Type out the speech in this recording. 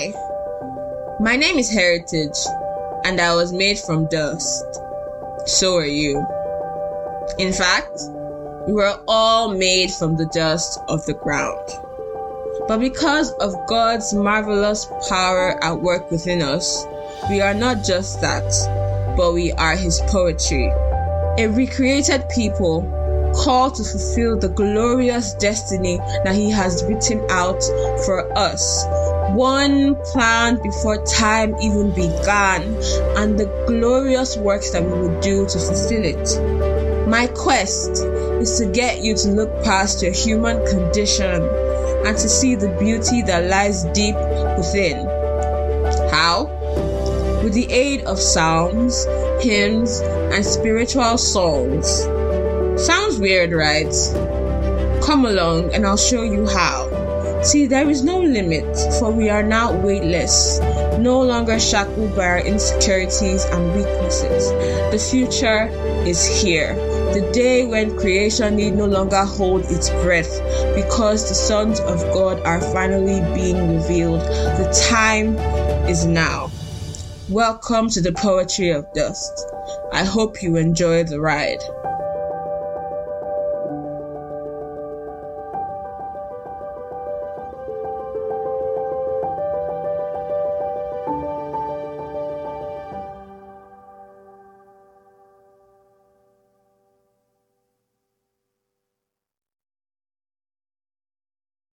Hi, my name is Heritage, and I was made from dust. So are you. In fact, we were all made from the dust of the ground. But because of God's marvelous power at work within us, we are not just that, but we are His poetry. A recreated people called to fulfill the glorious destiny that He has written out for us. One planned before time even began, and the glorious works that we will do to fulfill it. My quest is to get you to look past your human condition and to see the beauty that lies deep within. How? With the aid of psalms, hymns, and spiritual songs. Sounds weird, right? Come along and I'll show you how. See, there is no limit, for we are now weightless, no longer shackled by our insecurities and weaknesses. The future is here. The day when creation need no longer hold its breath because the sons of God are finally being revealed. The time is now. Welcome to the Poetry of Dust. I hope you enjoy the ride.